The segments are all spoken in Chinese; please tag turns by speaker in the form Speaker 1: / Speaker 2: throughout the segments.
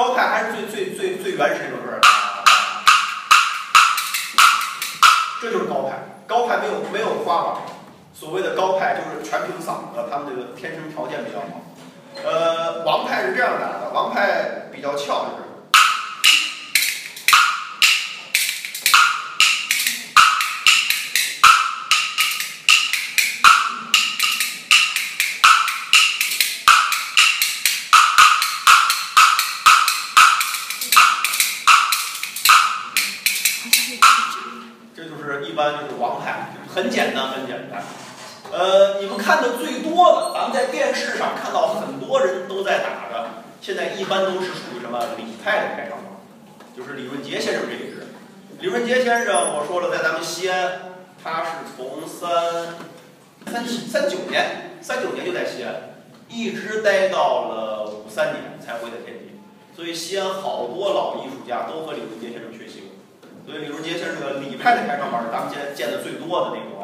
Speaker 1: 高派还是最最最最原始那种歌这就是高派。高派没有没有花法，所谓的高派就是全凭嗓子，他们这个天生条件比较好。呃，王派是这样打的，王派比较俏，就是。是，一般就是王派很简单，很简单。呃，你们看的最多的，咱们在电视上看到很多人都在打的，现在一般都是属于什么李派的开场，就是李润杰先生这一支。李润杰先生，我说了，在咱们西安，他是从三三三九年，三九年就在西安，一直待到了五三年才回的天津。所以西安好多老艺术家都和李润杰先生学习过。所以李如杰先生这个李派的开场法是咱们现在见的最多的那种。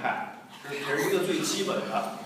Speaker 1: 看这是一个最基本的